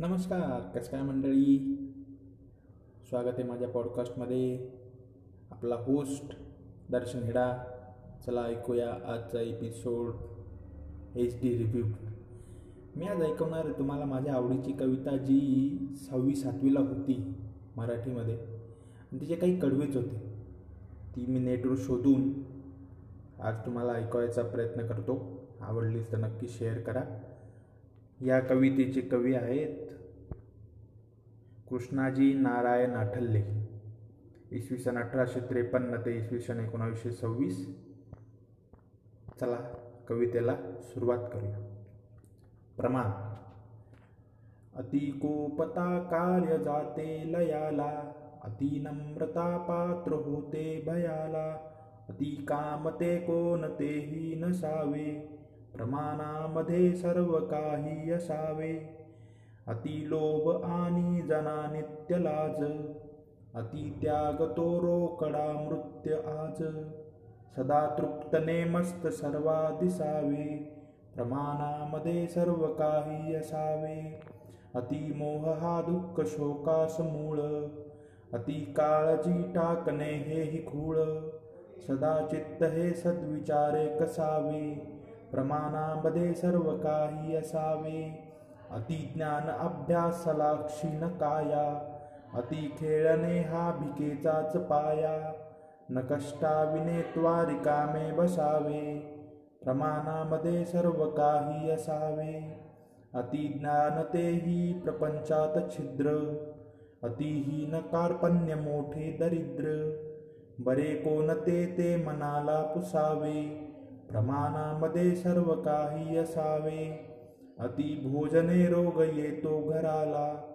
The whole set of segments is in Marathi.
नमस्कार कसं काय मंडळी? स्वागत आहे माझ्या पॉडकास्टमध्ये आपला होस्ट दर्शन हेडा. चला ऐकूया आजचा एपिसोड एच डी रिव्ह्यू मी आज ऐकवणार आहे तुम्हाला माझ्या आवडीची कविता जी सहावी सातवीला होती मराठीमध्ये. आणि तिचे काही कडवेच होते. ती मी नेटवर शोधून आज तुम्हाला ऐकवायचा प्रयत्न करतो. आवडलीच तर नक्की शेअर करा. या कवितेचे कवी आहेत कृष्णाजी नारायण आठल्ले. इसवी सन अठराशे त्रेपन्न ते इसवी सन एकोणावीसशे सव्वीस. चला कवितेला सुरुवात करूया. प्रमाण. अतिकोपता कार्य जाते लयाला अति नम्रता पात्र होते भयाला अति कामते कोणतेही नसावे. प्रमाणामध्ये सर्व काही असावे. अतिलोभ आणि जना नित्य लाज. अति त्याग तो रोकडा मृत्य आज. सदा तृप्तने मस्त सर्वा दिसावे प्रमाणामध्ये सर्व काही असावे. अति मोह हा दुःख शोकास मूळ. अति काळजी टाकणे हे ही खूळ. सदा चित्त हे सद्विचारे कसावे. प्रमाणामध्ये सर्व काही असावे. अतिज्ञान अभ्यासलाक्षी न क्षीण काया. अति खेळणे हा भिकेचाच पाया. न कष्टाविने त्वारिकामे बसावे. प्रमाणामध्ये सर्व काही असावे अतिज्ञान तेही प्रपंचात छिद्र. अतिहीन कार्पण्य मोठे दरिद्र. बरे कोणते ते मनाला पुसावे. प्रमाणामध्ये सर्व काही असावे. अति भोजने रोग येतो घराला.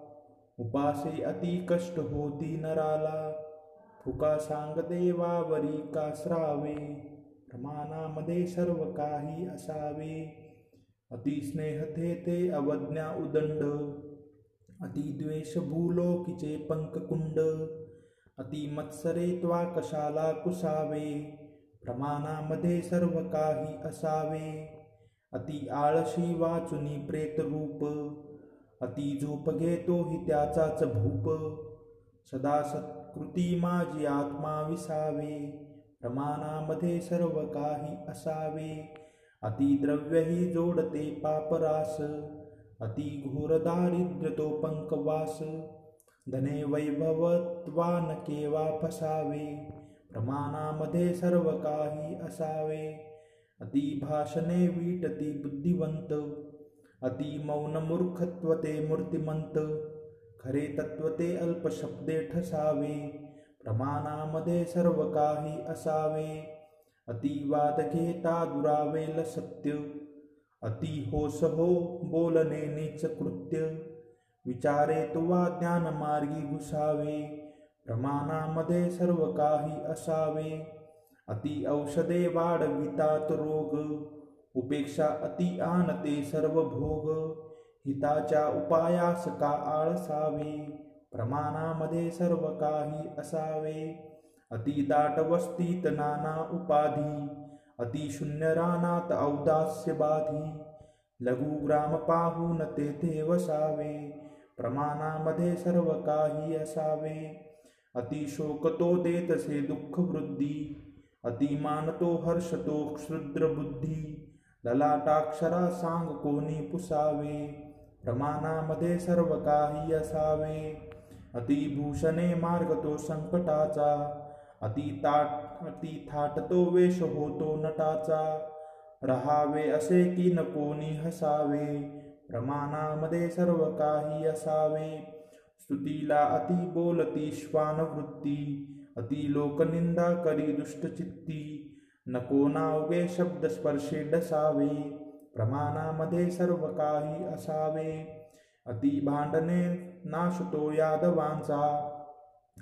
उपासे अति कष्ट होती नराला. फुका सांग देवावरी श्रावे प्रमाणामध्ये सर्व काही असावे. अति स्नेहते ते अवज्ञा उदंड. अति द्वेष भूलोकीचे पंककुंड. अति मत्सरे त्वा कशाला कुसावे. प्रमाणामध्ये सर्व काही असावे. अति आळशी वाचुनी प्रेतरूप अति झोप घेतोही त्याचाच भूप. सदा सत्कृती माझी आत्मा विसावे. प्रमाणामध्ये सर्व काही असावे. अति द्रव्यही जोडते पापरास. अति घोर दारिद्र्य तो पंकवास धने वैभवत्वा न केवा फसावे. प्रमाणामध्ये सर्व काही असावे. अति भाषणे वीटती बुद्धिवंत. अति मौन मूर्खत्व ते मूर्तिमंत. खरे तत्व ते अल्पशब्दे ठसावे. प्रमाणामध्ये सर्व काही असावे. अतिवाद घेता दुरावेल सत्य. अति होस हो बोलणे नीच कृत्य. विचारे तुवा ज्ञानमार्गी घुसावे. प्रमाणामध्ये सर्व काही असावे. अति औषधे वाढवितात रोग. उपेक्षा अति आणते सर्व भोग. हिताच्या उपायास का आळसावे? प्रमाणामध्ये सर्व काही असावे. अति दाट वस्तीत नाना उपाधी. अति शून्य रानात औदास्य बाधी. लघु ग्राम पाहून तेथे वसावे. प्रमाणामध्ये सर्व काही असावे. अति शोक तो देतसे दुःख वृद्धी अतिमानतो हर्षतो क्षुद्र बुद्धी ललाटाक्षरा सांग कोणी पुसावे प्रमाणामध्ये सर्व काही असावे अतिभूषणे मार्ग तो संकटाचा अति ताट अति थाटतो वेश होतो नटाचा रहावे असे की न कोणी हसावे प्रमाणामध्ये सर्व काही असावे। स्तुतीला अति बोलती श्वानवृत्ती अति लोकनिंदा करी दुष्टचित्ती. नको नावगे शब्द स्पर्शे डसावे प्रमाणामध्ये सर्व काही असावे. अति भांडणे नाशतो यादवांचा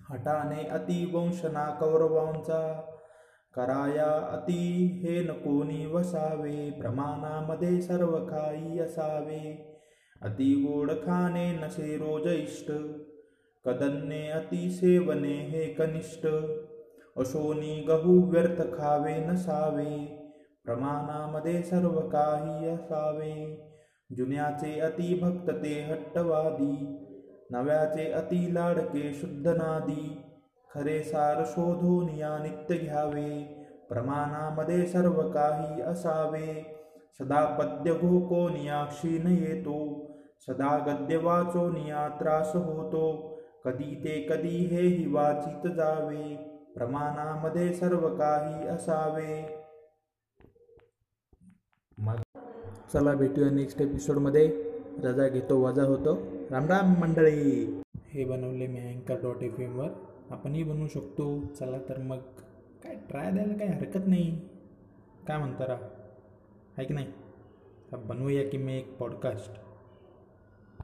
हटाने अति वंशना कौरवांचा. कराया अति हे नकोनी वसावे प्रमाणामध्ये सर्व काही असावे. अति गोड खाणे नसे रोज इष्ट कदन्ने अतिसेवने हे कनिष्ठ। अशोनी गहु व्यर्थ खावे नसावे प्रमाणामध्ये सर्व काही असावे। जुन्याचे अति भक्त ते हट्टवादी। नव्याचे अति लाडके शुद्ध नादी। खरे सार शोधून या नित्य घ्यावे। प्रमाणामध्ये सर्व काही असावे। सदा पद्य घोकोनिया क्षीण येतो। सदा गद्य वाचोनिया त्रास होतो। कधी ते कधी हेही वाचित जावे। प्रमाणामध्ये सर्व काही असावे। चला भेटूया नेक्स्ट एपिसोडमध्ये रजा घेतो वजा होतो. राम राम मंडळी. हे बनवले मी अँकर डॉट एफ एमवर आपणही बनवू शकतो. चला तर मग काय ट्राय द्यायला काही हरकत नाही. काय म्हणता रा आहे की नाही? बनवूया की मी एक पॉडकास्ट